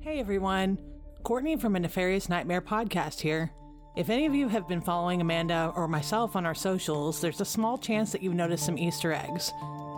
Hey everyone, Courtney from a Nefarious Nightmare podcast here. If any of you have been following Amanda or myself on our socials, there's a small chance that you've noticed some Easter eggs.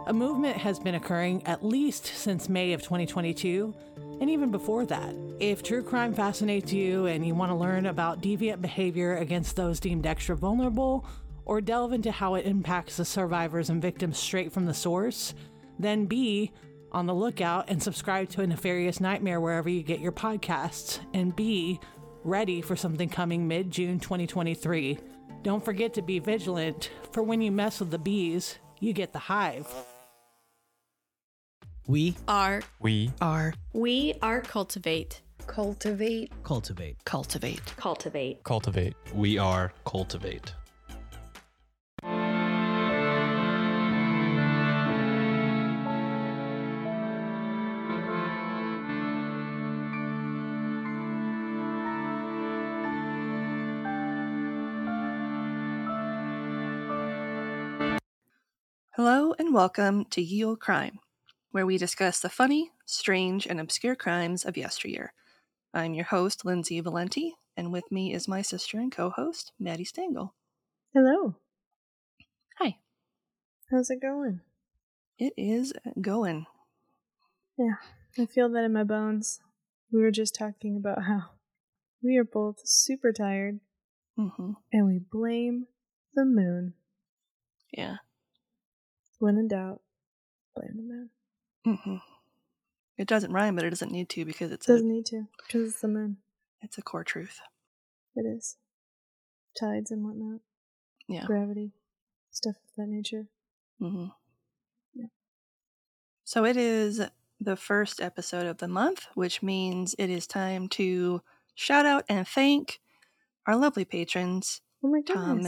A movement has been occurring at least since May of 2022, and even before that. If true crime fascinates you and you want to learn about deviant behavior against those deemed extra vulnerable, or delve into how it impacts the survivors and victims straight from the source, then be on the lookout and subscribe to a nefarious nightmare wherever you get your podcasts and be ready for something coming mid June 2023. Don't forget to be vigilant, for when you mess with the bees, you get the hive. We are We are we are cultivate Cultivate. cultivate. cultivate Cultivate. cultivate. We are cultivate. Hello and welcome to Ye Olde Crime, where we discuss the funny, strange, and obscure crimes of yesteryear. I'm your host, Lindsay Valenti, and with me is my sister and co-host, Maddie Stengel. Hello. Hi. How's it going? It is going. Yeah, I feel that in my bones. We were just talking about how we are both super tired hmm and we blame the moon. Yeah. When in doubt, blame the moon. hmm It doesn't rhyme, but it doesn't need to because it's Doesn't a, need to, because it's the moon. it's a core truth. It is. Tides and whatnot, Yeah. gravity, stuff of that nature. hmm Yeah. So it is the first episode of the month, which means it is time to shout out and thank our lovely patrons, Oh my Tom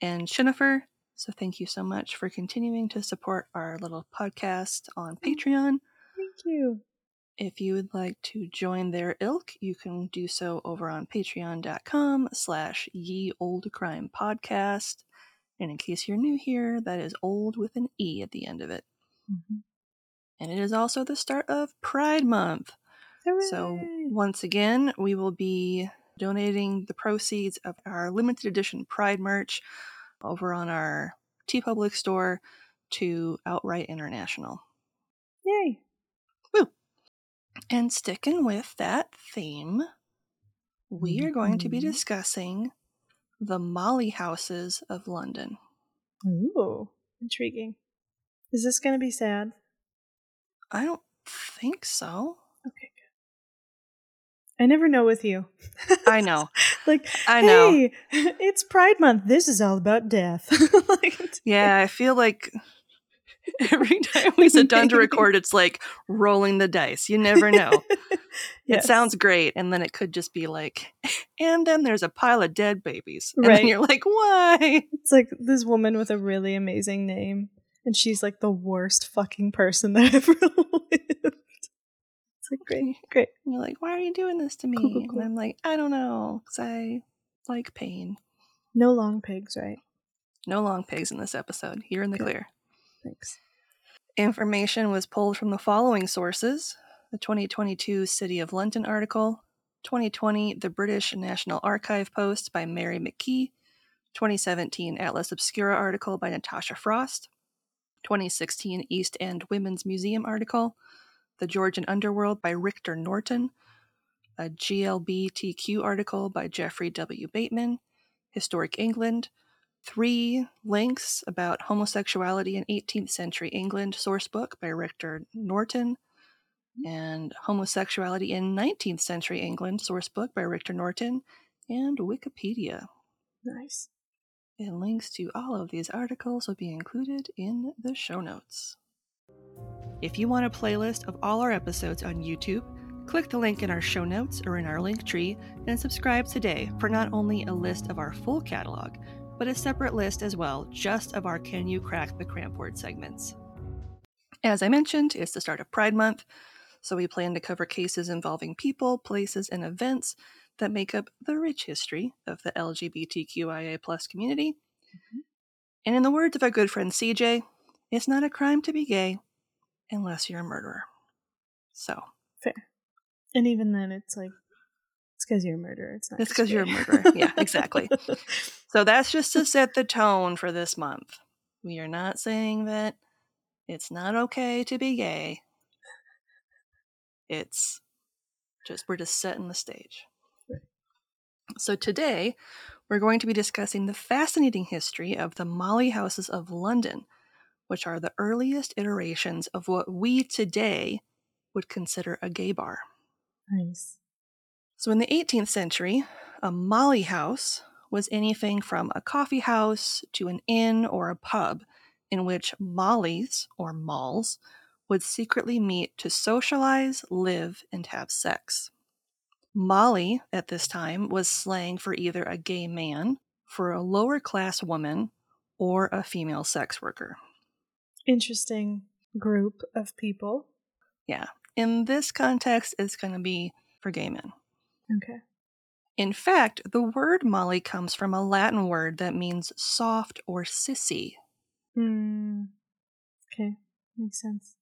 and Shinnifer. So thank you so much for continuing to support our little podcast on Patreon. Thank you. If you would like to join their ilk, you can do so over on patreon.com slash ye old crime podcast. And in case you're new here, that is old with an E at the end of it. Mhm. And it is also the start of Pride Month. So, once again, we will be donating the proceeds of our limited edition Pride merch over on our TeePublic store to Outright International. Yay! Woo! And sticking with that theme, we are going to be Mhm. discussing the Molly Houses of London. Ooh, intriguing. Is this going to be sad? I don't think so. I never know with you. I know. like, I know. Hey, it's Pride Month. This is all about death. like, Yeah, I feel like every time we sit down to record, it's like rolling the dice. You never know. yes. It sounds great, and then it could just be like, and then there's a pile of dead babies. And Right. then you're like, why? It's like this woman with a really amazing name, and she's like the worst fucking person that ever lived. Like great, great. And you're like, why are you doing this to me? Cool, cool, cool. And I'm like, I don't know, because I like pain. No long pigs, right? No long pigs in this episode. You're in the Good. clear. Thanks. Information was pulled from the following sources the 2022 City of London article, 2020 The British National Archive post by Mary McKee, 2017 Atlas Obscura article by Natasha Frost, 2016 East End Women's Museum article, The Georgian Underworld by Rictor Norton, a GLBTQ article by Geoffrey W. Bateman, Historic England, three links about homosexuality in 18th century England sourcebook by Rictor Norton, and homosexuality in 19th century England sourcebook by Rictor Norton, and Wikipedia. Nice. And links to all of these articles will be included in the show notes. If you want a playlist of all our episodes on YouTube, click the link in our show notes or in our link tree and subscribe today for not only a list of our full catalog, but a separate list as well, just of our Can You Crack the Cramp Word segments. As I mentioned, it's the start of Pride Month, so we plan to cover cases involving people, places, and events that make up the rich history of the LGBTQIA plus community. Mm-hmm. And in the words of our good friend CJ, it's not a crime to be gay unless you're a murderer. So, Fair. And even then, it's like it's because you're a murderer. It's not. It's because you're a murderer. Yeah, exactly. So that's just to set the tone for this month. We are not saying that it's not okay to be gay. It's just, we're just setting the stage. So today, we're going to be discussing the fascinating history of the Molly Houses of London, which are the earliest iterations of what we today would consider a gay bar. nice. So, in the 18th century, a Molly house was anything from a coffee house to an inn or a pub in which Mollies or Malls would secretly meet to socialize, live, and have sex. Molly at this time was slang for either a gay man, for a lower class woman, or a female sex worker. Interesting group of people. Yeah. In this context, it's going to be for gay men. Okay. In fact, the word Molly comes from a Latin word that means soft or sissy. Hmm. Okay. Makes sense.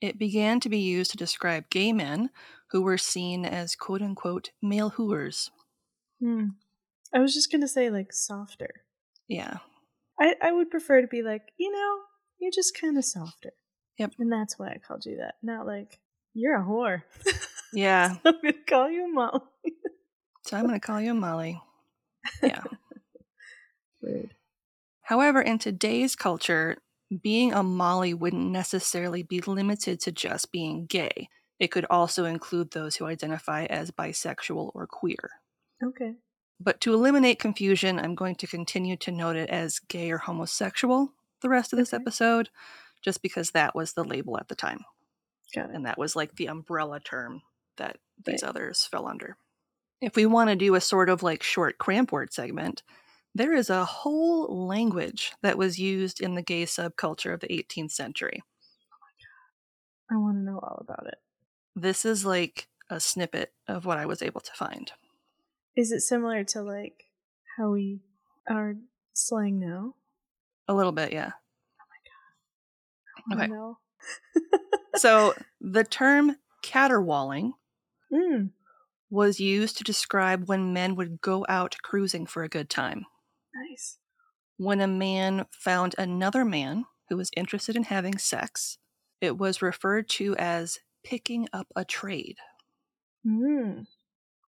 It began to be used to describe gay men who were seen as quote unquote male hooers. Hmm. I was just gonna say like softer. Yeah. I I would prefer to be like you know you're just kind of softer. Yep. And that's why I called you that. Not like you're a whore. Yeah. I'm gonna call you a Molly. So I'm going to call you Molly. Yeah. Rude. However, in today's culture, being a Molly wouldn't necessarily be limited to just being gay. It could also include those who identify as bisexual or queer. Okay. But to eliminate confusion, I'm going to continue to note it as gay or homosexual the rest of this Okay. episode, just because that was the label at the time. And that was like the umbrella term that these Right. others fell under. If we want to do a sort of like short cramp word segment, there is a whole language that was used in the gay subculture of the 18th century. Oh I want to know all about it. This is like a snippet of what I was able to find. Is it similar to like how we are slang now? A little bit, yeah. Wanna Okay. So the term caterwauling Mm. was used to describe when men would go out cruising for a good time. Nice. When a man found another man who was interested in having sex, it was referred to as picking up a trade. Mm.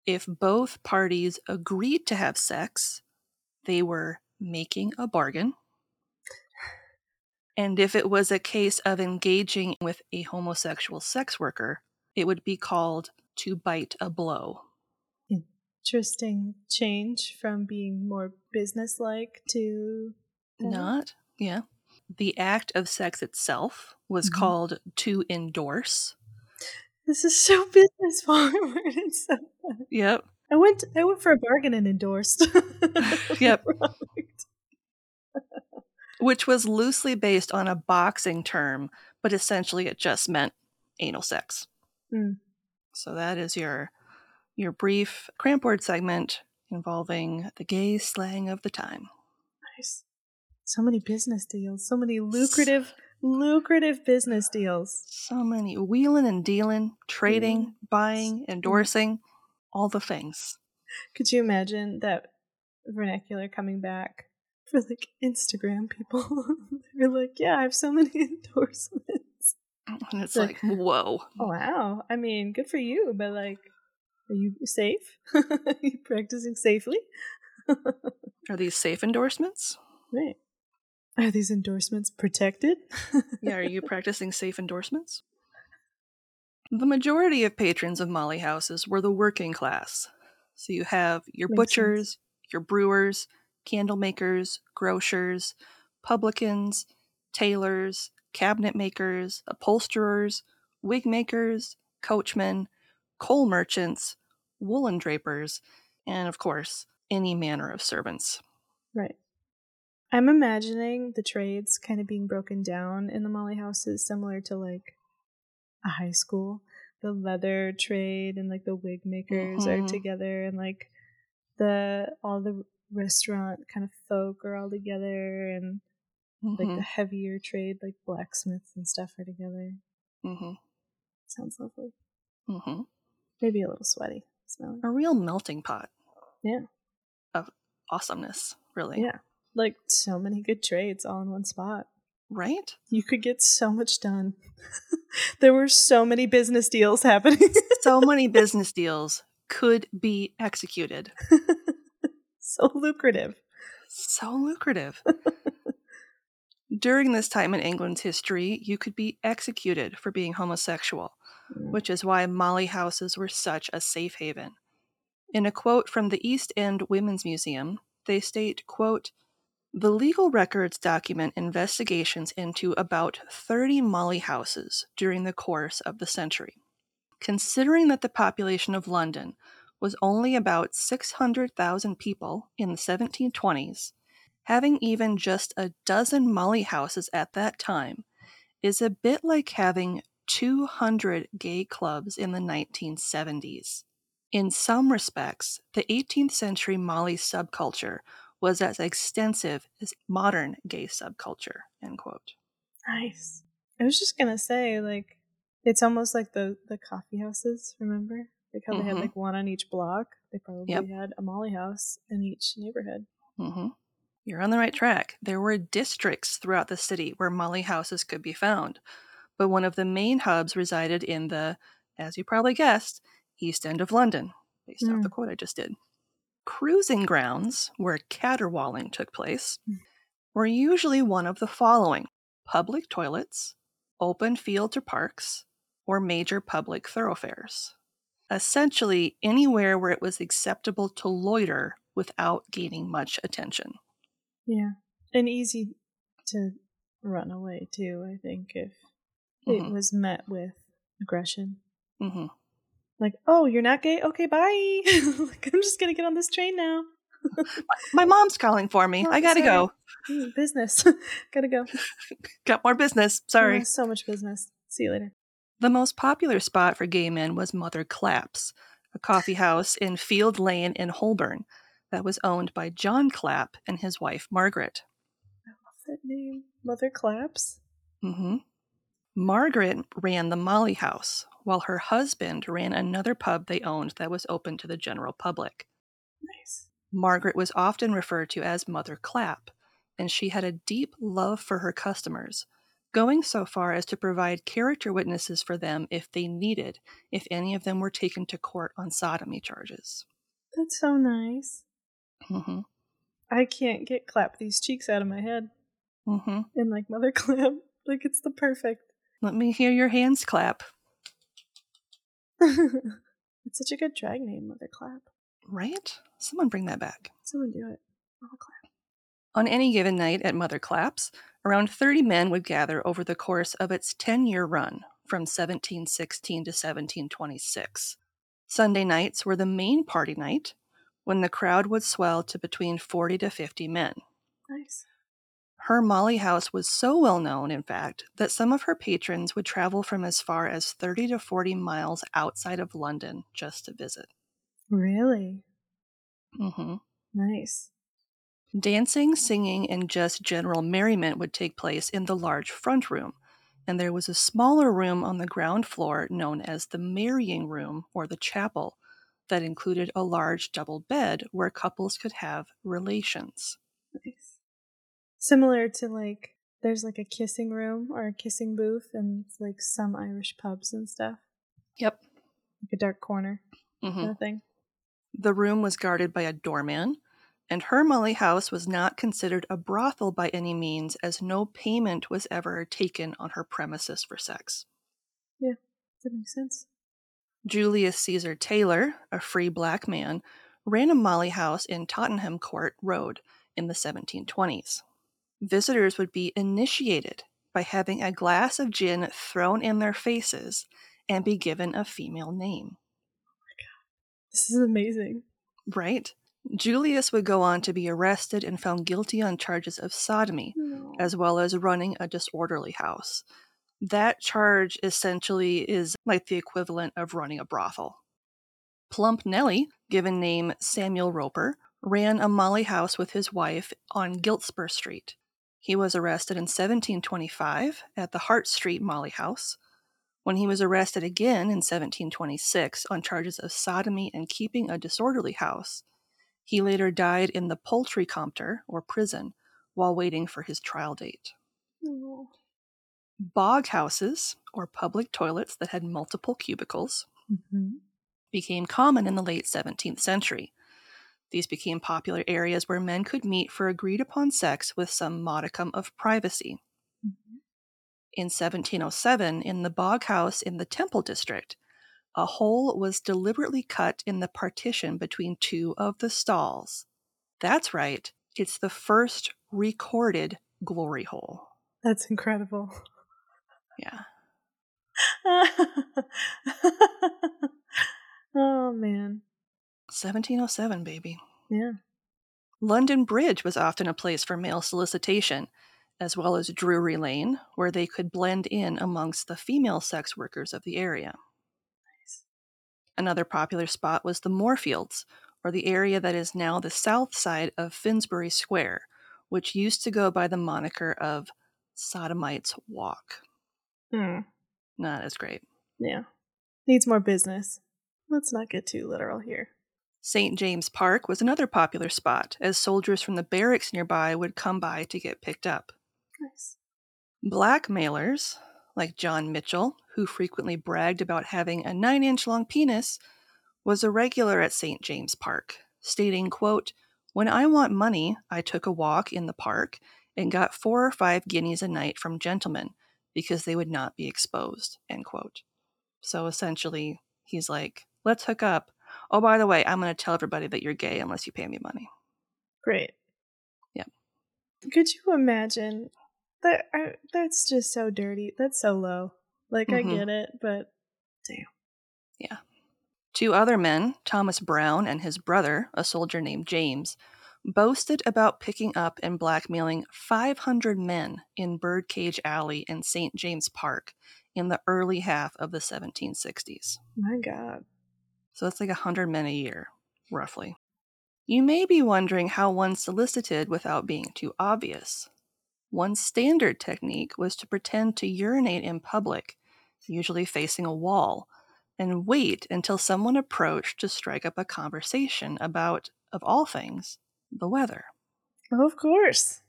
If both parties agreed to have sex, they were making a bargain. And if it was a case of engaging with a homosexual sex worker, it would be called to bite a blow. Interesting change from being more businesslike to that. Not, yeah. The act of sex itself was Mhm. called to endorse. This is so business forward. It's so fun. Yep. I went I went for a bargain and endorsed. Yep. Product. Which was loosely based on a boxing term, but essentially it just meant anal sex. Mm. So that is your your brief cramp word segment involving the gay slang of the time. Nice. So many business deals. So many lucrative, lucrative business deals. So many wheeling and dealing, trading, Wheeling. buying, endorsing, all the things. Could you imagine that vernacular coming back for like Instagram people? They're like, yeah, I have so many endorsements. And it's Like- like, whoa. Oh, wow. I mean, good for you, but like, are you safe? are you practicing safely? Are these safe endorsements? Right. Are these endorsements protected? Yeah, are you practicing safe endorsements? The majority of patrons of Molly houses were the working class. So you have your Makes butchers, your brewers, candle makers, grocers, publicans, tailors, cabinet makers, upholsterers, wig makers, coachmen, coal merchants, woolen drapers, and of course, any manner of servants. Right. I'm imagining the trades kind of being broken down in the Molly houses, similar to like a high school. The leather trade and like the wig makers are Mhm. together, and like the all the restaurant kind of folk are all together, and like Mhm, the heavier trade, like blacksmiths and stuff, are together. mm-hmm. Sounds lovely. mhm. Maybe a little sweaty, smelly. A real melting pot Yeah. of awesomeness, really. Yeah. Like so many good trades all in one spot. Right? You could get so much done. there were so many business deals happening. So many business deals could be executed. so lucrative. So lucrative. During this time in England's history, you could be executed for being homosexual, mm. which is why Molly houses were such a safe haven. In a quote from the East End Women's Museum, they state, quote, the legal records document investigations into about 30 Molly houses during the course of the century. Considering that the population of London was only about 600,000 people in the 1720s, having even just a dozen Molly houses at that time is a bit like having 200 gay clubs in the 1970s. In some respects, the 18th century Molly subculture was as extensive as modern gay subculture. End quote. Nice. I was just gonna say, like, it's almost like the the coffee houses. Remember, like how they had like one on each block. They probably Yep. had a Molly house in each neighborhood. hmm You're on the right track. There were districts throughout the city where Molly houses could be found, but one of the main hubs resided in the, as you probably guessed, East End of London, based off Mm. the quote I just did. Cruising grounds, where caterwauling took place, Mm. were usually one of the following public toilets, open fields or parks, or major public thoroughfares. Essentially, anywhere where it was acceptable to loiter without gaining much attention. Yeah, and easy to run away too. I think if it Mhm. was met with aggression, Mm-hmm. like, "Oh, you're not gay? Okay, bye. like, I'm just gonna get on this train now. My mom's calling for me. Oh, I gotta sorry. go. Mm, business. Gotta go. Got more business. Sorry. Oh, so much business. See you later. The most popular spot for gay men was Mother Clapp's, a coffee house in Field Lane in Holborn that was owned by John Clapp and his wife Margaret. What's that name? Mother Claps. hmm Margaret ran the Molly House, while her husband ran another pub they owned that was open to the general public. Nice. Margaret was often referred to as Mother Clapp, and she had a deep love for her customers, going so far as to provide character witnesses for them if they needed, if any of them were taken to court on sodomy charges. That's so nice. hmm I can't get clap these cheeks out of my head. hmm And like Mother Clap, like it's the perfect. Let me hear your hands clap. it's such a good drag name, Mother Clap. Right? Someone bring that back. Someone do it. Mother Clap. On any given night at Mother Clapp's, around 30 men would gather over the course of its 10 year run from 1716 to 1726. Sunday nights were the main party night, when the crowd would swell to between 40 to 50 men. Nice. Her Molly House was so well known, in fact, that some of her patrons would travel from as far as 30 to 40 miles outside of London just to visit. Really? Mm hmm Nice. Dancing, singing, and just general merriment would take place in the large front room, and there was a smaller room on the ground floor known as the marrying room or the chapel that included a large double bed where couples could have relations. Nice. Similar to like, there's like a kissing room or a kissing booth and like some Irish pubs and stuff. Yep. Like a dark corner mm-hmm. kind of thing. The room was guarded by a doorman, and her Molly House was not considered a brothel by any means, as no payment was ever taken on her premises for sex. Yeah, that makes sense. Julius Caesar Taylor, a free black man, ran a Molly house in Tottenham Court Road in the 1720s. Visitors would be initiated by having a glass of gin thrown in their faces and be given a female name. Oh my god. This is amazing. Right? Julius would go on to be arrested and found guilty on charges of sodomy, as well as running a disorderly house. That charge essentially is like the equivalent of running a brothel. Plump Nellie, given name Samuel Roper, ran a Molly house with his wife on Giltspur Street. He was arrested in 1725 at the Hart Street Molly House. When he was arrested again in 1726 on charges of sodomy and keeping a disorderly house, he later died in the poultry compter, or prison, while waiting for his trial date. Bog houses, or public toilets that had multiple cubicles, Mhm. became common in the late 17th century. These became popular areas where men could meet for agreed upon sex with some modicum of privacy. Mhm. In 1707, in the Bog House in the Temple District, a hole was deliberately cut in the partition between two of the stalls. That's right, it's the first recorded glory hole. That's incredible. Yeah. oh man. 1707, baby. Yeah. London Bridge was often a place for male solicitation, as well as Drury Lane, where they could blend in amongst the female sex workers of the area. Another popular spot was the Moorfields, or the area that is now the south side of Finsbury Square, which used to go by the moniker of Sodomite's Walk. Hmm. Not as great. Yeah. Needs more business. Let's not get too literal here. St. James Park was another popular spot, as soldiers from the barracks nearby would come by to get picked up. Nice. Blackmailers, like John Mitchell, who frequently bragged about having a nine inch long penis, was a regular at St. James Park, stating, quote, When I want money, I took a walk in the park and got four or five guineas a night from gentlemen because they would not be exposed, end quote. So essentially, he's like, let's hook up. Oh, by the way, I'm going to tell everybody that you're gay unless you pay me money. Great. Yep. Could you imagine that? I, that's just so dirty. That's so low. Like I Mhm. get it, but damn. Two other men, Thomas Brown and his brother, a soldier named James, boasted about picking up and blackmailing 500 men in Birdcage Alley in St. James Park in the early half of the 1760s. My God. So that's like 100 men a year, roughly. You may be wondering how one solicited without being too obvious. One standard technique was to pretend to urinate in public, usually facing a wall, and wait until someone approached to strike up a conversation about, of all things, the weather. Oh, of course.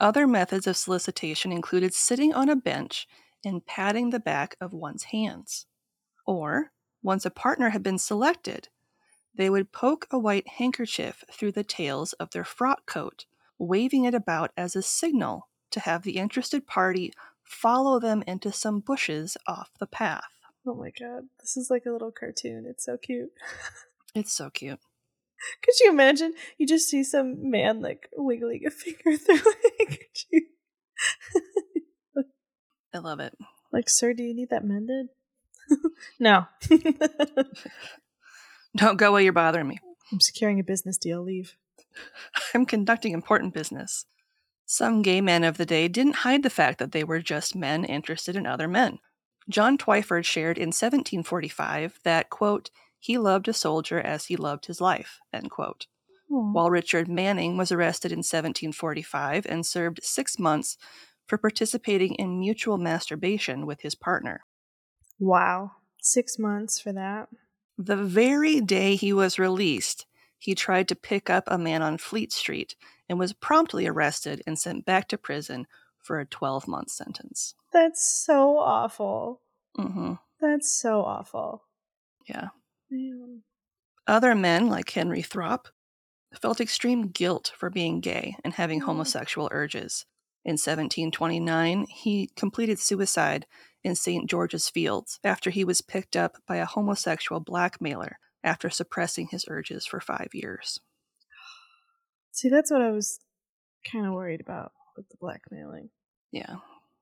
Other methods of solicitation included sitting on a bench and patting the back of one's hands. Or, once a partner had been selected, they would poke a white handkerchief through the tails of their frock coat, waving it about as a signal to have the interested party follow them into some bushes off the path. Oh my God. This is like a little cartoon. It's so cute. It's so cute. Could you imagine? You just see some man like wiggling a finger through. I love it. like, sir, do you need that mended? no. Don't go while you're bothering me. I'm securing a business deal. Leave. I'm conducting important business. Some gay men of the day didn't hide the fact that they were just men interested in other men. John Twyford shared in 1745 that, quote, he loved a soldier as he loved his life, end quote. Aw. While Richard Manning was arrested in 1745 and served six months for participating in mutual masturbation with his partner. Wow. Six months for that. The very day he was released, he tried to pick up a man on Fleet Street and was promptly arrested and sent back to prison for a 12 month sentence. That's so awful. hmm That's so awful. Yeah. Man. Other men, like Henry Throp, felt extreme guilt for being gay and having Oh. homosexual urges. In 1729, he completed suicide in St. George's Fields after he was picked up by a homosexual blackmailer after suppressing his urges for five years. See, that's what I was kind of worried about with the blackmailing. Yeah.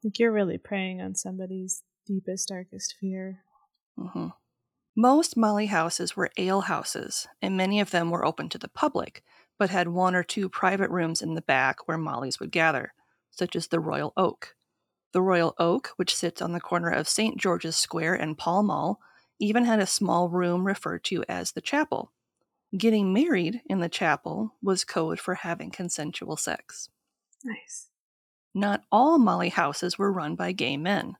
Like, you're really preying on somebody's deepest, darkest fear. hmm Most Molly houses were ale houses, and many of them were open to the public, but had one or two private rooms in the back where Molly's would gather, such as the Royal Oak. The Royal Oak, which sits on the corner of St. George's Square and Pall Mall, even had a small room referred to as the chapel. Getting married in the chapel was code for having consensual sex. Nice. Not all Molly houses were run by gay men.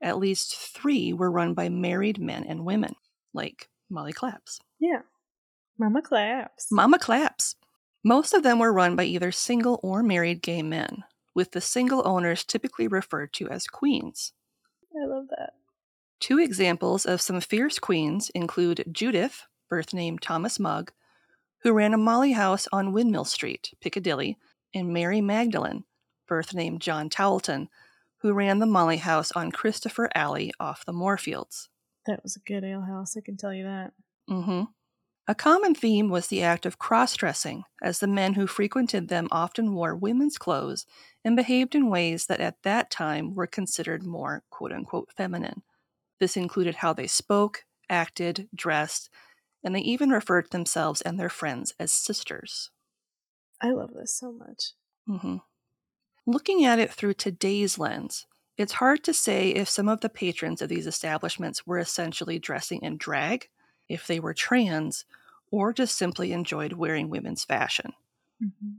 at least three were run by married men and women, like Molly Claps. Yeah. Mama claps. Mama Claps. Most of them were run by either single or married gay men, with the single owners typically referred to as queens. I love that. Two examples of some fierce queens include Judith, birth name Thomas Mugg, who ran a Molly house on Windmill Street, Piccadilly, and Mary Magdalene, birth name John Towleton, who ran the Molly house on Christopher Alley off the Moorfields. That was a good alehouse, I can tell you that. Mm-hmm. A common theme was the act of cross dressing, as the men who frequented them often wore women's clothes and behaved in ways that at that time were considered more quote unquote feminine. This included how they spoke, acted, dressed, and they even referred to themselves and their friends as sisters. I love this so much. Mm-hmm. Looking at it through today's lens, it's hard to say if some of the patrons of these establishments were essentially dressing in drag, if they were trans, or just simply enjoyed wearing women's fashion. Mm-hmm.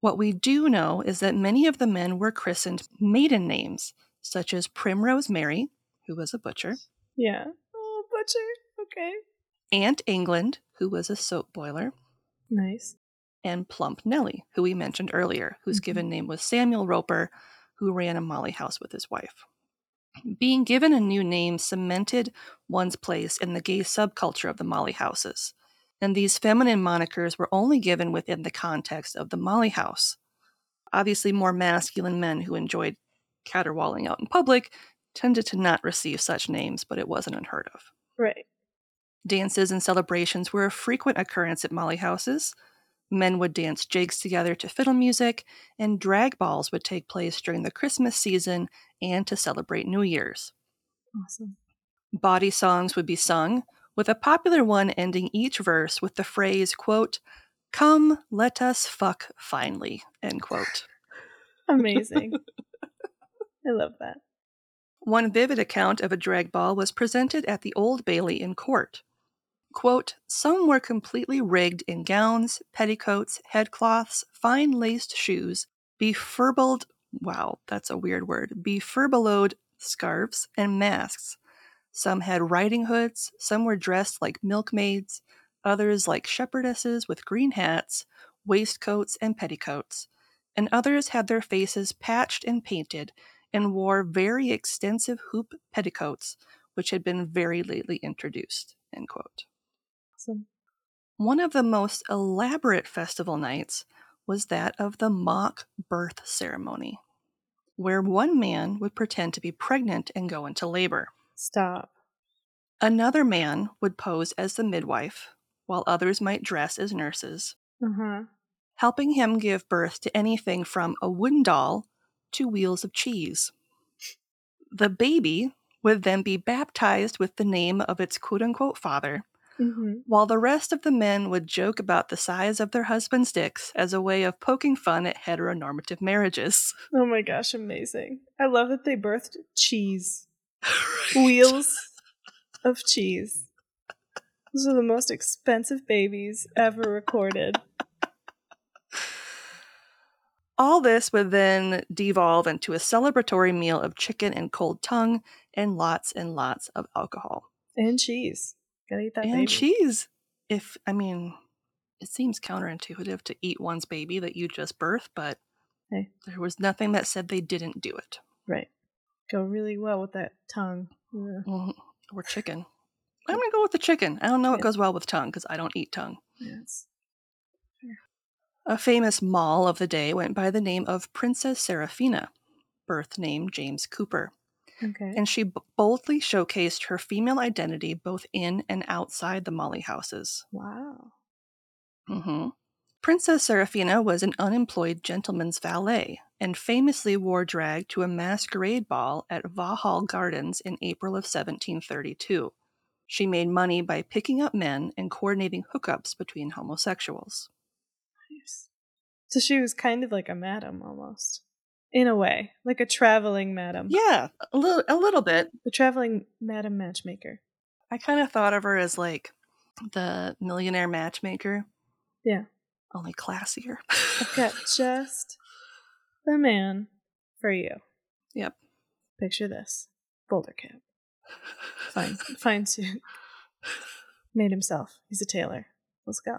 What we do know is that many of the men were christened maiden names, such as Primrose Mary, who was a butcher, Yeah. Oh, butcher. Okay. Aunt England, who was a soap boiler, Nice. and Plump Nellie, who we mentioned earlier, whose Mhm. given name was Samuel Roper, who ran a Molly house with his wife. Being given a new name cemented one's place in the gay subculture of the Molly houses, and these feminine monikers were only given within the context of the Molly house. Obviously, more masculine men who enjoyed caterwauling out in public tended to not receive such names, but it wasn't unheard of. Right. Dances and celebrations were a frequent occurrence at Molly houses. Men would dance jigs together to fiddle music, and drag balls would take place during the Christmas season and to celebrate New Year's. Awesome. Bawdy songs would be sung, with a popular one ending each verse with the phrase, quote, Come, let us fuck finally, end quote. Amazing. I love that. One vivid account of a drag ball was presented at the Old Bailey in court. Quote, Some were completely rigged in gowns, petticoats, headcloths, fine laced shoes, befurbeled, wow, that's a weird word, befurbelowed scarves, and masks. Some had riding hoods, some were dressed like milkmaids, others like shepherdesses with green hats, waistcoats, and petticoats, and others had their faces patched and painted and wore very extensive hoop petticoats, which had been very lately introduced. End quote. Awesome. One of the most elaborate festival nights was that of the mock birth ceremony, where one man would pretend to be pregnant and go into labor. Stop. Another man would pose as the midwife, while others might dress as nurses, huh. helping him give birth to anything from a wooden doll to wheels of cheese. The baby would then be baptized with the name of its quote unquote father, Mm-hmm. while the rest of the men would joke about the size of their husbands' dicks as a way of poking fun at heteronormative marriages. Oh my gosh, amazing. I love that they birthed cheese. Wheels of cheese. Those are the most expensive babies ever recorded. All this would then devolve into a celebratory meal of chicken and cold tongue and lots and lots of alcohol. And cheese. Gotta eat that baby. and baby. cheese. If, I mean, it seems counterintuitive to eat one's baby that you just birthed, but Hey. there was nothing that said they didn't do it. Right. Go really well with that tongue. Ugh. Mhm. Or chicken. I'm to go with the chicken. I don't know what Yeah. goes well with tongue because I don't eat tongue. Yes. A famous mall of the day went by the name of Princess Seraphina, birth name James Cooper, Okay. and she boldly showcased her female identity both in and outside the Molly houses. wow. hmm Princess Seraphina was an unemployed gentleman's valet and famously wore drag to a masquerade ball at Vauxhall Gardens in April of 1732. She made money by picking up men and coordinating hookups between homosexuals. Nice. So she was kind of like a madam almost. In a way. Like a traveling madam. Yeah, a little, a little bit. The traveling madam matchmaker. I kind of thought of her as like the millionaire matchmaker, Yeah. only classier. I've got just the man for you. Yep. Picture this Boulder cap. Fine, fine suit. Made himself. He's a tailor. Let's go.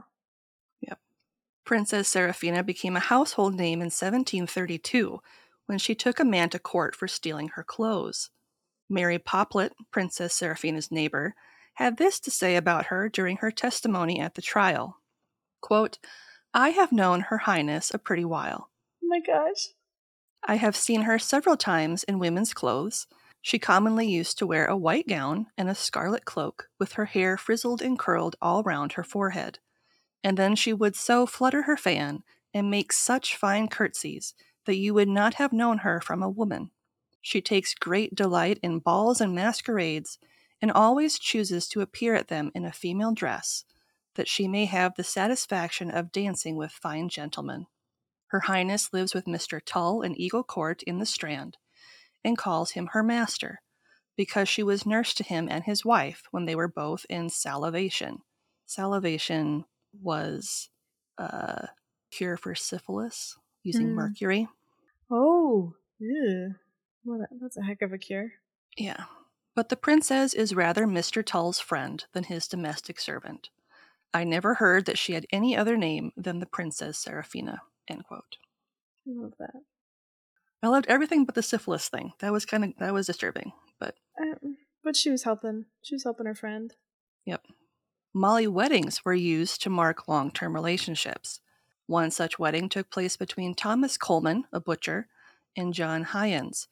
Princess Serafina became a household name in 1732 when she took a man to court for stealing her clothes. Mary Poplet, Princess Serafina's neighbor, had this to say about her during her testimony at the trial Quote, I have known Her Highness a pretty while. Oh my gosh. I have seen her several times in women's clothes. She commonly used to wear a white gown and a scarlet cloak, with her hair frizzled and curled all round her forehead. And then she would so flutter her fan and make such fine curtsies that you would not have known her from a woman. She takes great delight in balls and masquerades, and always chooses to appear at them in a female dress, that she may have the satisfaction of dancing with fine gentlemen. Her Highness lives with Mr. Tull in Eagle Court in the Strand, and calls him her master, because she was nurse to him and his wife when they were both in salivation. Salivation was a cure for syphilis using Mm. mercury. Oh, ew. Well, that, that's a heck of a cure. Yeah. But the princess is rather Mr. Tull's friend than his domestic servant. I never heard that she had any other name than the Princess Serafina. End quote. I love that. I loved everything but the syphilis thing. That was kind of that was disturbing. But Um, but she was helping. She was helping her friend. yep. Molly weddings were used to mark long-term relationships. One such wedding took place between Thomas Coleman, a butcher, and John Hyans,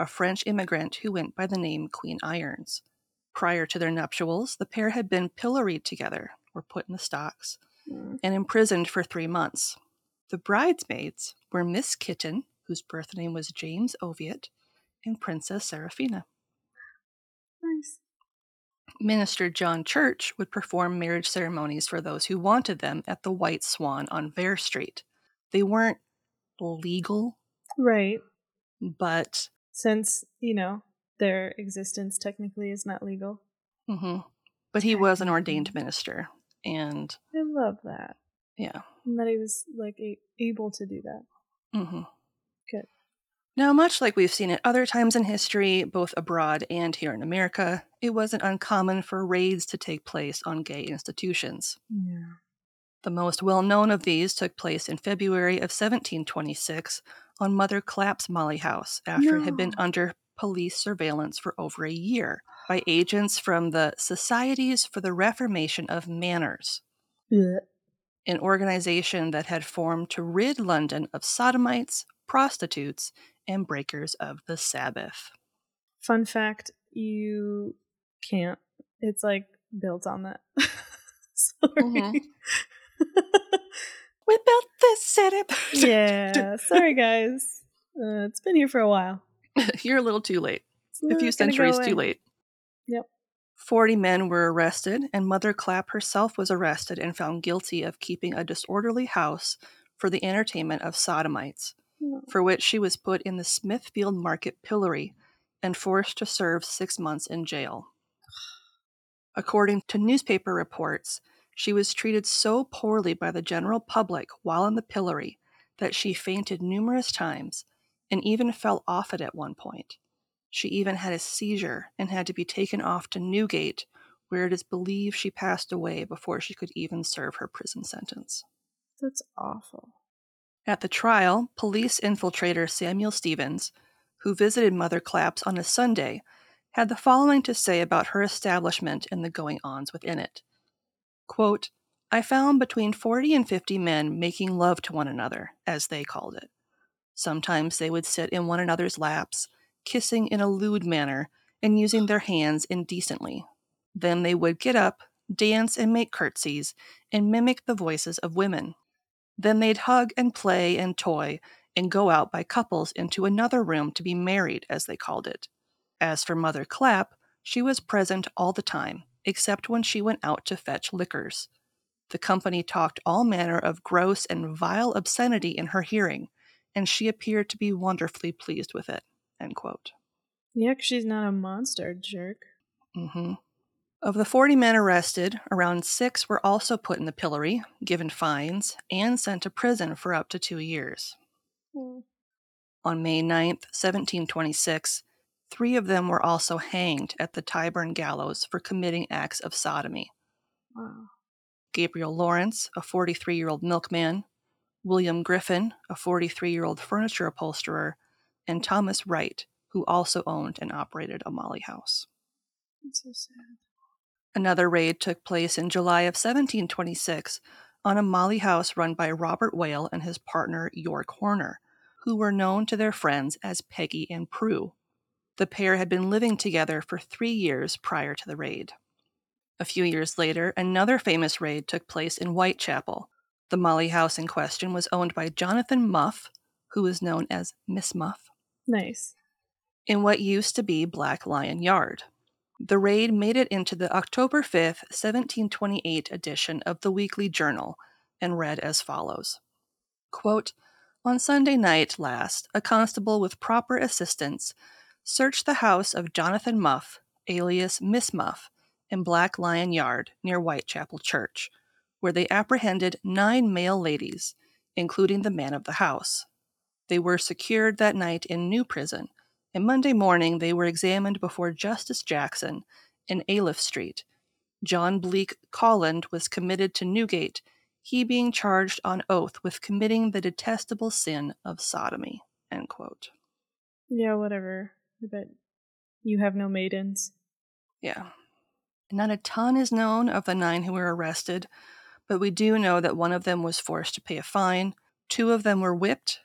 a French immigrant who went by the name Queen Irons. Prior to their nuptials, the pair had been pilloried together, or put in the stocks, Mm. and imprisoned for three months. The bridesmaids were Miss Kitten, whose birth name was James Oviatt, and Princess Serafina. Minister John Church would perform marriage ceremonies for those who wanted them at the White Swan on Vere Street. They weren't legal, Right. but Since, you know, their existence technically is not legal. Mm-hmm. but he was an ordained minister, and I love that. yeah. And that he was, like, a- able to do that. hmm Good. Now, much like we've seen at other times in history, both abroad and here in America, it wasn't uncommon for raids to take place on gay institutions. Yeah. The most well known of these took place in February of 1726 on Mother Clapp's Molly House after it had been under police surveillance for over a year by agents from the Societies for the Reformation of Manners, an organization that had formed to rid London of sodomites, prostitutes, and breakers of the Sabbath. Fun fact you can't. It's, like, built on that. Sorry. Mhm. We built this city. yeah. Sorry, guys. Uh, it's been here for a while. You're a little too late. It's a few centuries too late. Yep. 40 men were arrested, and Mother Clapp herself was arrested and found guilty of keeping a disorderly house for the entertainment of sodomites, No. for which she was put in the Smithfield Market pillory and forced to serve six months in jail. According to newspaper reports, she was treated so poorly by the general public while in the pillory that she fainted numerous times and even fell off it at one point. She even had a seizure and had to be taken off to Newgate, where it is believed she passed away before she could even serve her prison sentence. That's awful. At the trial, police infiltrator Samuel Stevens, who visited Mother Clapp's on a Sunday, had the following to say about her establishment and the going ons within it. Quote, I found between 40 and 50 men making love to one another, as they called it. Sometimes they would sit in one another's laps, kissing in a lewd manner and using their hands indecently. Then they would get up, dance and make curtsies, and mimic the voices of women. Then they'd hug and play and toy and go out by couples into another room to be married, as they called it. As for Mother Clapp, she was present all the time, except when she went out to fetch liquors. The company talked all manner of gross and vile obscenity in her hearing, and she appeared to be wonderfully pleased with it. End quote. Yeah, she's not a monster jerk. Mm hmm Of the 40 men arrested, around six were also put in the pillory, given fines, and sent to prison for up to two years. Oh. On May 9th, 1726, Three of them were also hanged at the Tyburn gallows for committing acts of sodomy. Wow. Gabriel Lawrence, a 43 year old milkman, William Griffin, a 43 year old furniture upholsterer, and Thomas Wright, who also owned and operated a Molly house. That's so sad. Another raid took place in July of 1726 on a Molly house run by Robert Whale and his partner York Horner, who were known to their friends as Peggy and Prue. The pair had been living together for three years prior to the raid. A few years later, another famous raid took place in Whitechapel. The Molly house in question was owned by Jonathan Muff, who was known as Miss Muff, Nice. in what used to be Black Lion Yard. The raid made it into the October 5th, 1728 edition of the Weekly Journal and read as follows Quote, On Sunday night last, a constable with proper assistance searched the house of Jonathan Muff, alias Miss Muff, in Black Lion Yard near Whitechapel Church, where they apprehended nine male ladies, including the man of the house. They were secured that night in New Prison, and Monday morning they were examined before Justice Jackson in Aleph Street. John Bleak Colland was committed to Newgate, he being charged on oath with committing the detestable sin of sodomy. End quote. Yeah, whatever. I bet you have no maidens. Yeah. Not a ton is known of the nine who were arrested, but we do know that one of them was forced to pay a fine, two of them were whipped,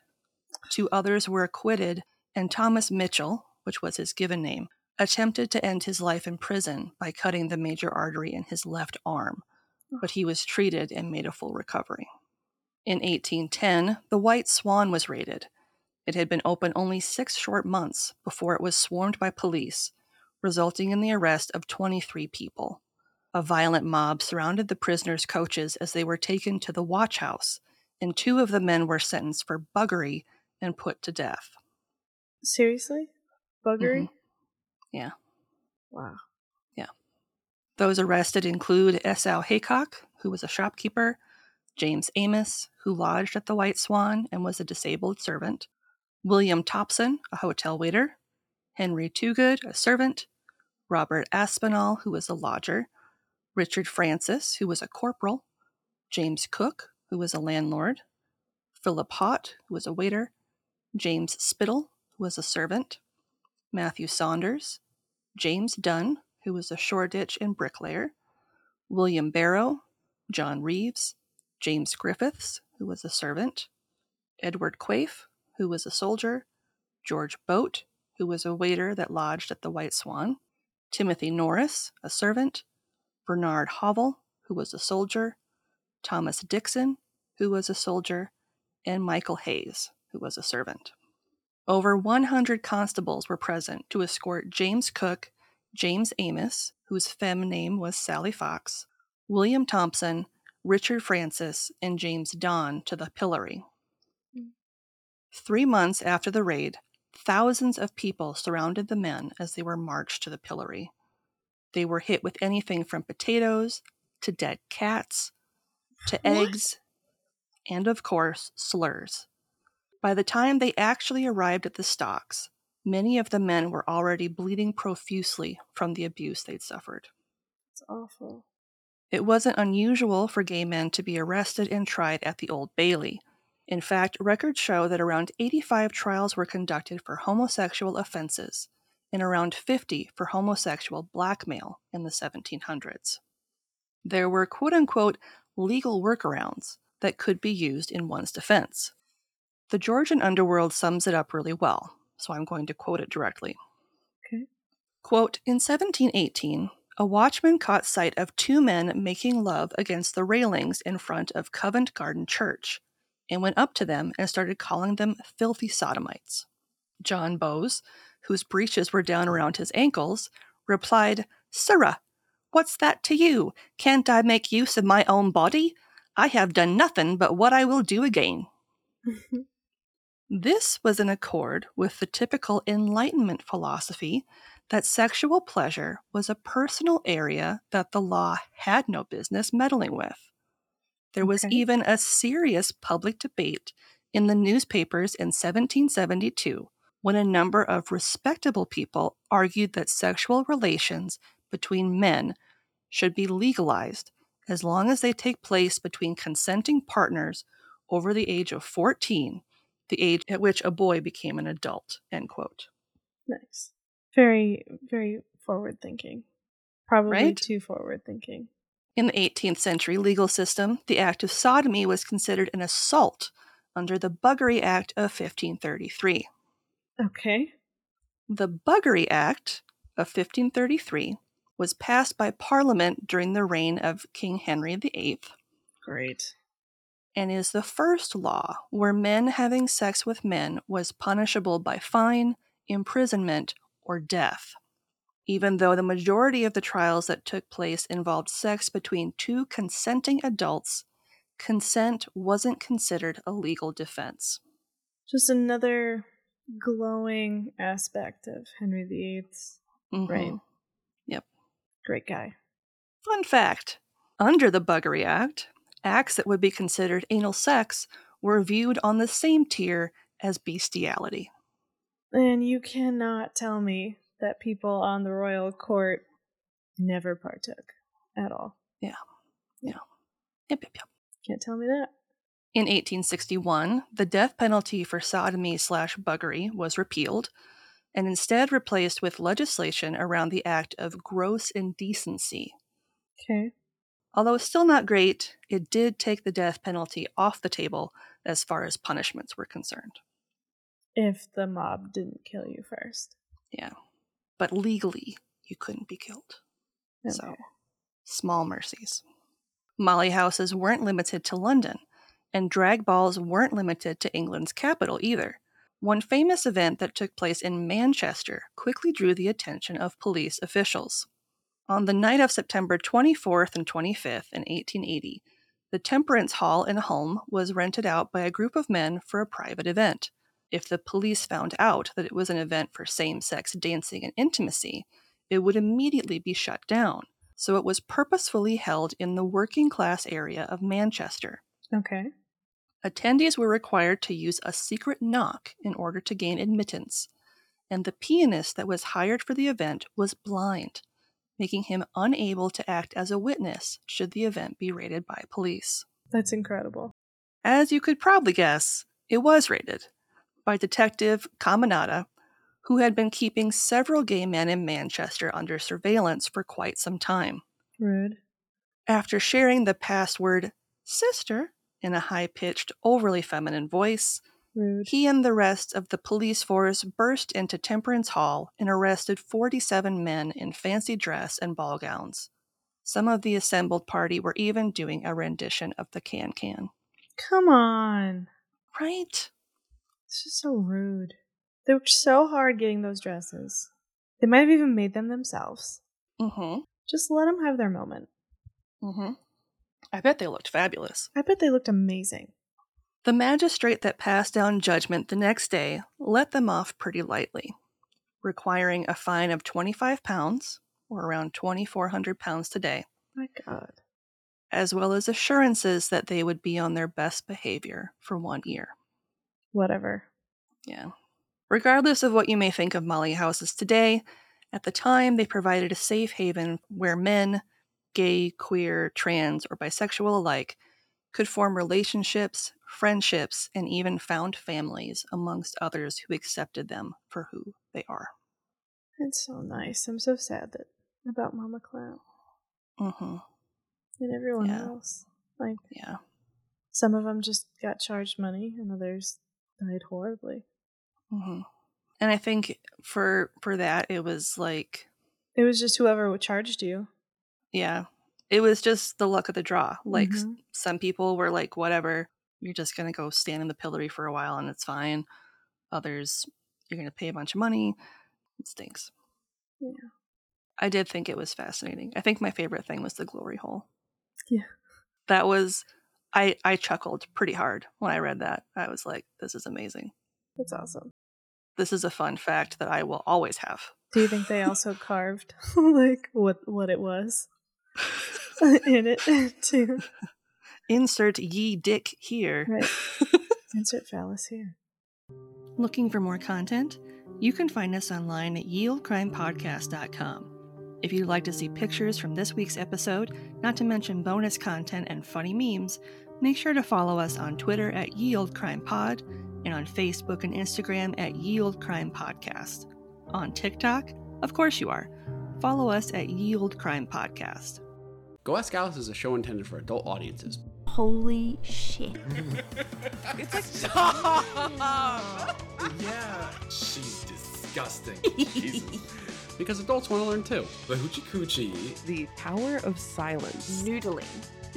two others were acquitted, and Thomas Mitchell, which was his given name, attempted to end his life in prison by cutting the major artery in his left arm, but he was treated and made a full recovery. In 1810, the White Swan was raided. It had been open only six short months before it was swarmed by police, resulting in the arrest of 23 people. A violent mob surrounded the prisoners' coaches as they were taken to the watch house, and two of the men were sentenced for buggery and put to death. Seriously? Buggery? Mm-hmm. Yeah. Wow. Yeah. Those arrested include S.L. Haycock, who was a shopkeeper, James Amos, who lodged at the White Swan and was a disabled servant, William Topson, a hotel waiter, Henry Toogood, a servant, Robert Aspinall, who was a lodger, Richard Francis, who was a corporal, James Cook, who was a landlord, Philip Hott, who was a waiter, James Spittle, was a servant, Matthew Saunders, James Dunn, who was a Shoreditch and bricklayer, William Barrow, John Reeves, James Griffiths, who was a servant, Edward Quaife, who was a soldier, George Boat, who was a waiter that lodged at the White Swan, Timothy Norris, a servant, Bernard Hovel, who was a soldier, Thomas Dixon, who was a soldier, and Michael Hayes, who was a servant. Over 100 constables were present to escort James Cook, James Amos, whose fem name was Sally Fox, William Thompson, Richard Francis, and James Don to the pillory. Mm. Three months after the raid, thousands of people surrounded the men as they were marched to the pillory. They were hit with anything from potatoes to dead cats to What? eggs and, of course, slurs. By the time they actually arrived at the stocks, many of the men were already bleeding profusely from the abuse they'd suffered. It's awful. It wasn't unusual for gay men to be arrested and tried at the Old Bailey. In fact, records show that around 85 trials were conducted for homosexual offenses and around 50 for homosexual blackmail in the 1700s. There were quote unquote legal workarounds that could be used in one's defense. The Georgian underworld sums it up really well, so I'm going to quote it directly. Okay. Quote In 1718, a watchman caught sight of two men making love against the railings in front of Covent Garden Church and went up to them and started calling them filthy sodomites. John Bowes, whose breeches were down around his ankles, replied, Sirrah, what's that to you? Can't I make use of my own body? I have done nothing but what I will do again. This was in accord with the typical Enlightenment philosophy that sexual pleasure was a personal area that the law had no business meddling with. There was Okay. even a serious public debate in the newspapers in 1772 when a number of respectable people argued that sexual relations between men should be legalized as long as they take place between consenting partners over the age of 14, the age at which a boy became an adult. End quote. Nice. Very, very forward thinking. Probably Right? too forward thinking. In the 18th century legal system, the act of sodomy was considered an assault under the Buggery Act of 1533. Okay. The Buggery Act of 1533 was passed by Parliament during the reign of King Henry VIII Great. And is the first law where men having sex with men was punishable by fine, imprisonment, or death. Even though the majority of the trials that took place involved sex between two consenting adults, consent wasn't considered a legal defense. Just another glowing aspect of Henry VIII's Mhm. reign. Yep. Great guy. Fun fact under the Buggery Act, acts that would be considered anal sex were viewed on the same tier as bestiality. And you cannot tell me that people on the royal court never partook at all. Yeah. Yeah. Yep, yep, yep. Can't tell me that. In 1861, the death penalty for sodomy slash buggery was repealed and instead replaced with legislation around the act of gross indecency. Okay. Although it's still not great, it did take the death penalty off the table as far as punishments were concerned. If the mob didn't kill you first. Yeah. But legally, you couldn't be killed. So, small mercies. Molly houses weren't limited to London, and drag balls weren't limited to England's capital either. One famous event that took place in Manchester quickly drew the attention of police officials. On the night of September 24th and 25th in 1880, the Temperance Hall in Hulme was rented out by a group of men for a private event. If the police found out that it was an event for same sex dancing and intimacy, it would immediately be shut down. So it was purposefully held in the working class area of Manchester. Okay. Attendees were required to use a secret knock in order to gain admittance, and the pianist that was hired for the event was blind, making him unable to act as a witness should the event be raided by police. That's incredible. As you could probably guess, it was raided by Detective Caminada, who had been keeping several gay men in Manchester under surveillance for quite some time. Rude. After sharing the password sister in a high pitched, overly feminine voice, Rude. he and the rest of the police force burst into Temperance Hall and arrested 47 men in fancy dress and ball gowns. Some of the assembled party were even doing a rendition of the Can Can. Come on. Right? This is so rude. They worked so hard getting those dresses. They might have even made them themselves. Mm hmm. Just let them have their moment. Mm hmm. I bet they looked fabulous. I bet they looked amazing. The magistrate that passed down judgment the next day let them off pretty lightly, requiring a fine of 25 pounds, or around 2,400 pounds today, My God. as well as assurances that they would be on their best behavior for one year. Whatever. Yeah. Regardless of what you may think of Molly houses today, at the time they provided a safe haven where men, gay, queer, trans, or bisexual alike, could form relationships, friendships, and even found families amongst others who accepted them for who they are. It's so nice. I'm so sad that about Mama Clown hmm and everyone Yeah. else. Like Yeah. some of them just got charged money, and others died horribly. hmm And I think for for that it was like, It was just whoever charged you. yeah, it was just the luck of the draw. Like Mhm. some people were like, whatever, you're just gonna go stand in the pillory for a while and it's fine. Others, you're gonna pay a bunch of money. It stinks. Yeah. I did think it was fascinating. I think my favorite thing was the glory hole. Yeah. That was I I chuckled pretty hard when I read that. I was like, this is amazing. That's awesome. This is a fun fact that I will always have. Do you think they also carved like what what it was in it too? Insert ye dick here. Right. Insert phallus here. Looking for more content? You can find us online at yeoldecrimepodcast.com. If you'd like to see pictures from this week's episode, not to mention bonus content and funny memes, make sure to follow us on Twitter at YeOldeCrimePod and on Facebook and Instagram at YeOldeCrimePodcast. On TikTok, of course you are. Follow us at YeOldeCrimePodcast. Go Ask Alice is a show intended for adult audiences. Holy shit. It's like stop. Yeah, she's disgusting. Jesus. Because adults want to learn too. The hoochie coochie. the power of silence. Noodling.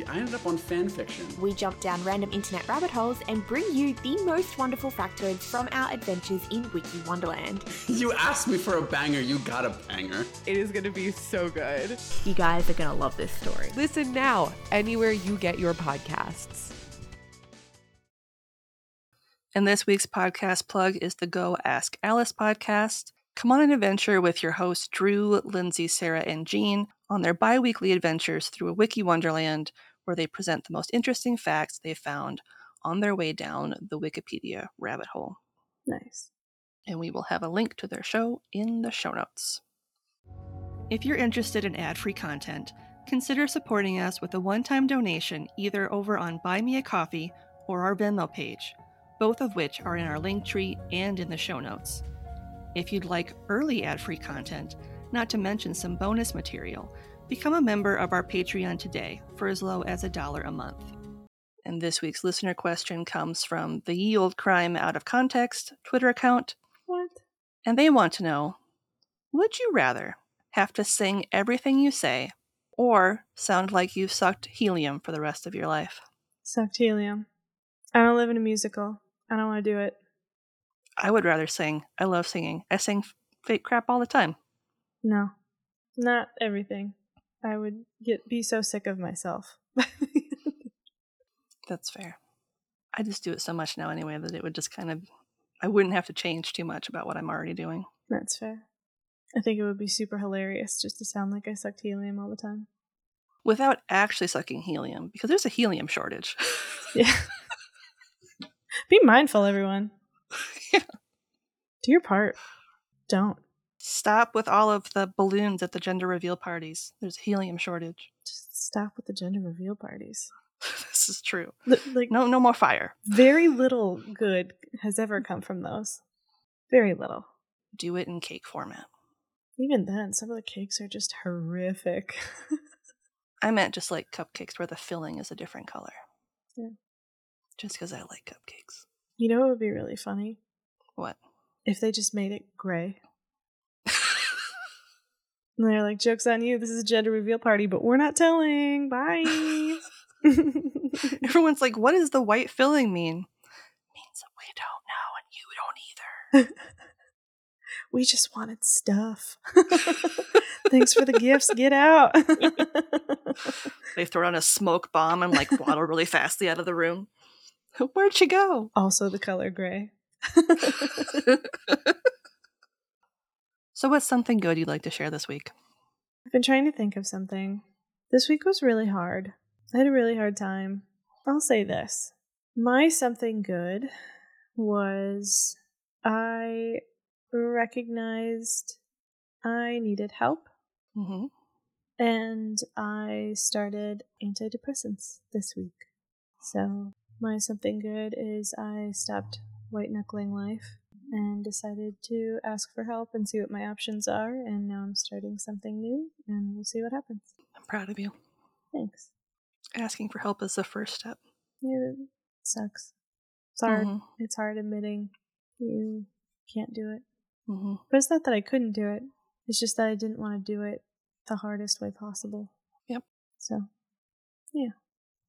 I ended up on fan fiction. We jump down random internet rabbit holes and bring you the most wonderful factoids from our adventures in Wiki Wonderland. You asked me for a banger, you got a banger. It is gonna be so good. You guys are gonna love this story. Listen now, anywhere you get your podcasts. And this week's podcast plug is the Go Ask Alice podcast. Come on an adventure with your hosts Drew, Lindsay, Sara, and Gene on their bi weekly adventures through a wiki wonderland where they present the most interesting facts they found on their way down the Wikipedia rabbit hole. Nice. And we will have a link to their show in the show notes. If you're interested in ad free content, consider supporting us with a one time donation either over on Buy Me a Coffee or our Venmo page, both of which are in our link tree and in the show notes. If you'd like early ad free content, not to mention some bonus material, become a member of our Patreon today for as low as a dollar a month. And this week's listener question comes from the Ye Olde Crime Out of Context Twitter account. What? And they want to know Would you rather have to sing everything you say or sound like you've sucked helium for the rest of your life? Sucked helium. I don't live in a musical. I don't want to do it. I would rather sing. I love singing. I sing fake crap all the time. No. Not everything. I would get be so sick of myself. That's fair. I just do it so much now anyway that it would just kind of, I wouldn't have to change too much about what I'm already doing. That's fair. I think it would be super hilarious just to sound like I sucked helium all the time. Without actually sucking helium, because there's a helium shortage. Yeah. be mindful, everyone. Yeah. Do your part. Don't. Stop with all of the balloons at the gender reveal parties. There's a helium shortage. Just stop with the gender reveal parties. this is true. Li- Like, No, no more fire. very little good has ever come from those. Very little. Do it in cake format. Even then, some of the cakes are just horrific. I meant just like cupcakes where the filling is a different color. Yeah. Just because I like cupcakes. you know what would be really funny? What? If they just made it gray. And they're like, joke's on you, this is a gender reveal party, but we're not telling. Bye. Everyone's like, what does the white filling mean? means that we don't know and you don't either. we just wanted stuff. Thanks for the gifts. Get out. They throw down a smoke bomb and like waddle really fastly out of the room. Where'd she go? also, the color gray. So, what's something good you'd like to share this week? I've been trying to think of something. This week was really hard. I had a really hard time. I'll say this. My something good was I recognized I needed help Mm-hmm. and I started antidepressants this week. So, my something good is I stopped white knuckling life and decided to ask for help and see what my options are. And now I'm starting something new and we'll see what happens. I'm proud of you. Thanks. Asking for help is the first step. Yeah, it sucks. It's hard. Mhm. It's hard admitting you can't do it. Mm-hmm. But it's not that I couldn't do it. It's just that I didn't want to do it the hardest way possible. Yep. So, yeah.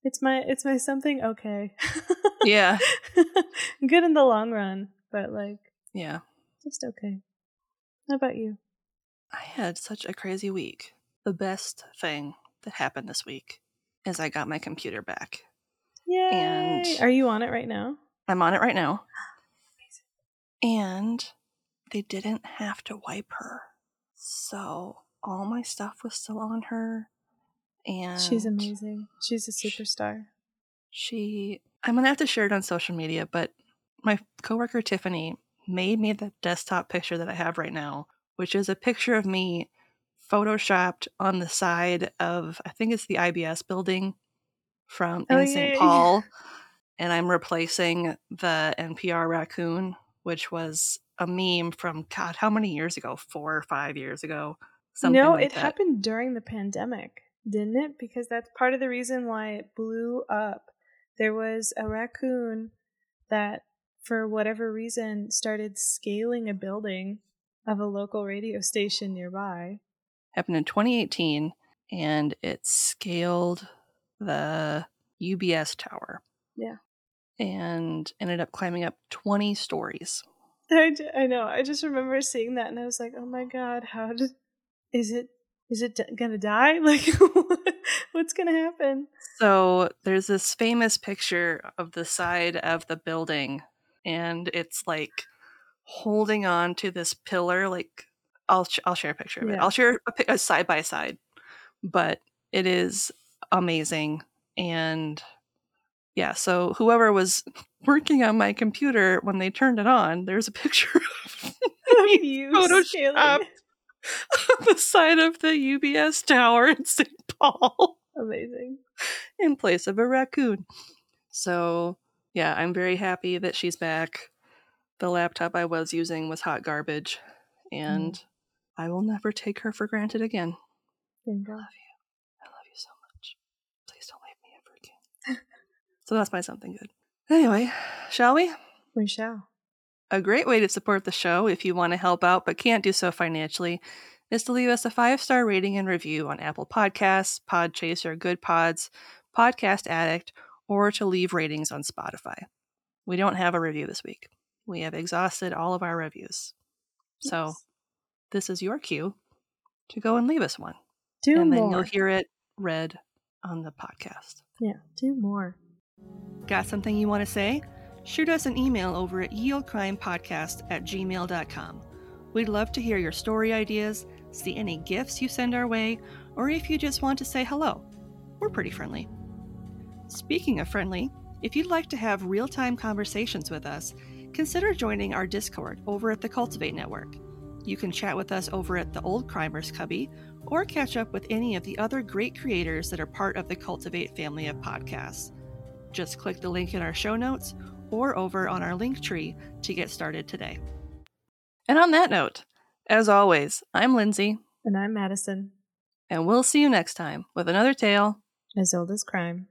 It's my it's my something okay. Yeah. Good in the long run, but like Yeah. just okay. How about you? I had such a crazy week. The best thing that happened this week is I got my computer back. Yay! And- Are you on it right now? I'm on it right now. And they didn't have to wipe her. So all my stuff was still on her. And She's amazing. She's a superstar. She I'm gonna have to share it on social media, but my coworker Tiffany made me the desktop picture that I have right now, which is a picture of me photoshopped on the side of I think it's the IBS building from Oh, in St. Paul, and I'm replacing the NPR raccoon, which was a meme from God, how many years ago? Four or five years ago. Something no, like it that. happened during the pandemic, didn't it? Because that's part of the reason why it blew up. There was a raccoon that, for whatever reason, started scaling a building of a local radio station nearby. happened in 2018 and it scaled the UBS tower Yeah. and ended up climbing up 20 stories. I, I know. I just remember seeing that and I was like, oh my god, how did. Is it. Is it d- gonna die? Like, what's gonna happen? So there's this famous picture of the side of the building and it's like holding on to this pillar like I'll sh- I'll share a picture of it. I'll share a, pi- a side by side. But it is amazing and yeah, so whoever was working on my computer when they turned it on, there's a picture of you photoshopped on the side of the UBS tower in St. Paul Amazing. in place of a raccoon. So, yeah, I'm very happy that she's back. The laptop I was using was hot garbage, mm-hmm. and I will never take her for granted again. Thank you. I love you so much. Please don't leave me ever again. so that's my something good. Anyway, shall we? We shall. A great way to support the show if you want to help out but can't do so financially is to leave us a five star rating and review on Apple Podcasts, Podchaser, Goodpods, Podcast Addict, or to leave ratings on Spotify. We don't have a review this week. We have exhausted all of our reviews. So this is your cue to go and leave us one. Do more. and more. then you'll hear it read on the podcast. yeah, do more. Got something you want to say? Shoot us an email over at yeoldecrimepodcast at gmail.com. We'd love to hear your story ideas, see any gifts you send our way, or if you just want to say hello. We're pretty friendly. Speaking of friendly, if you'd like to have real time conversations with us, consider joining our Discord over at the Cultiv8 Network. You can chat with us over at the Olde Crimers Cubby or catch up with any of the other great creators that are part of the Cultiv8 family of podcasts. Just click the link in our show notes or over on our link tree to get started today. And on that note, as always, I'm Lindsay, And I'm Madison, and we'll see you next time with another tale as old as crime.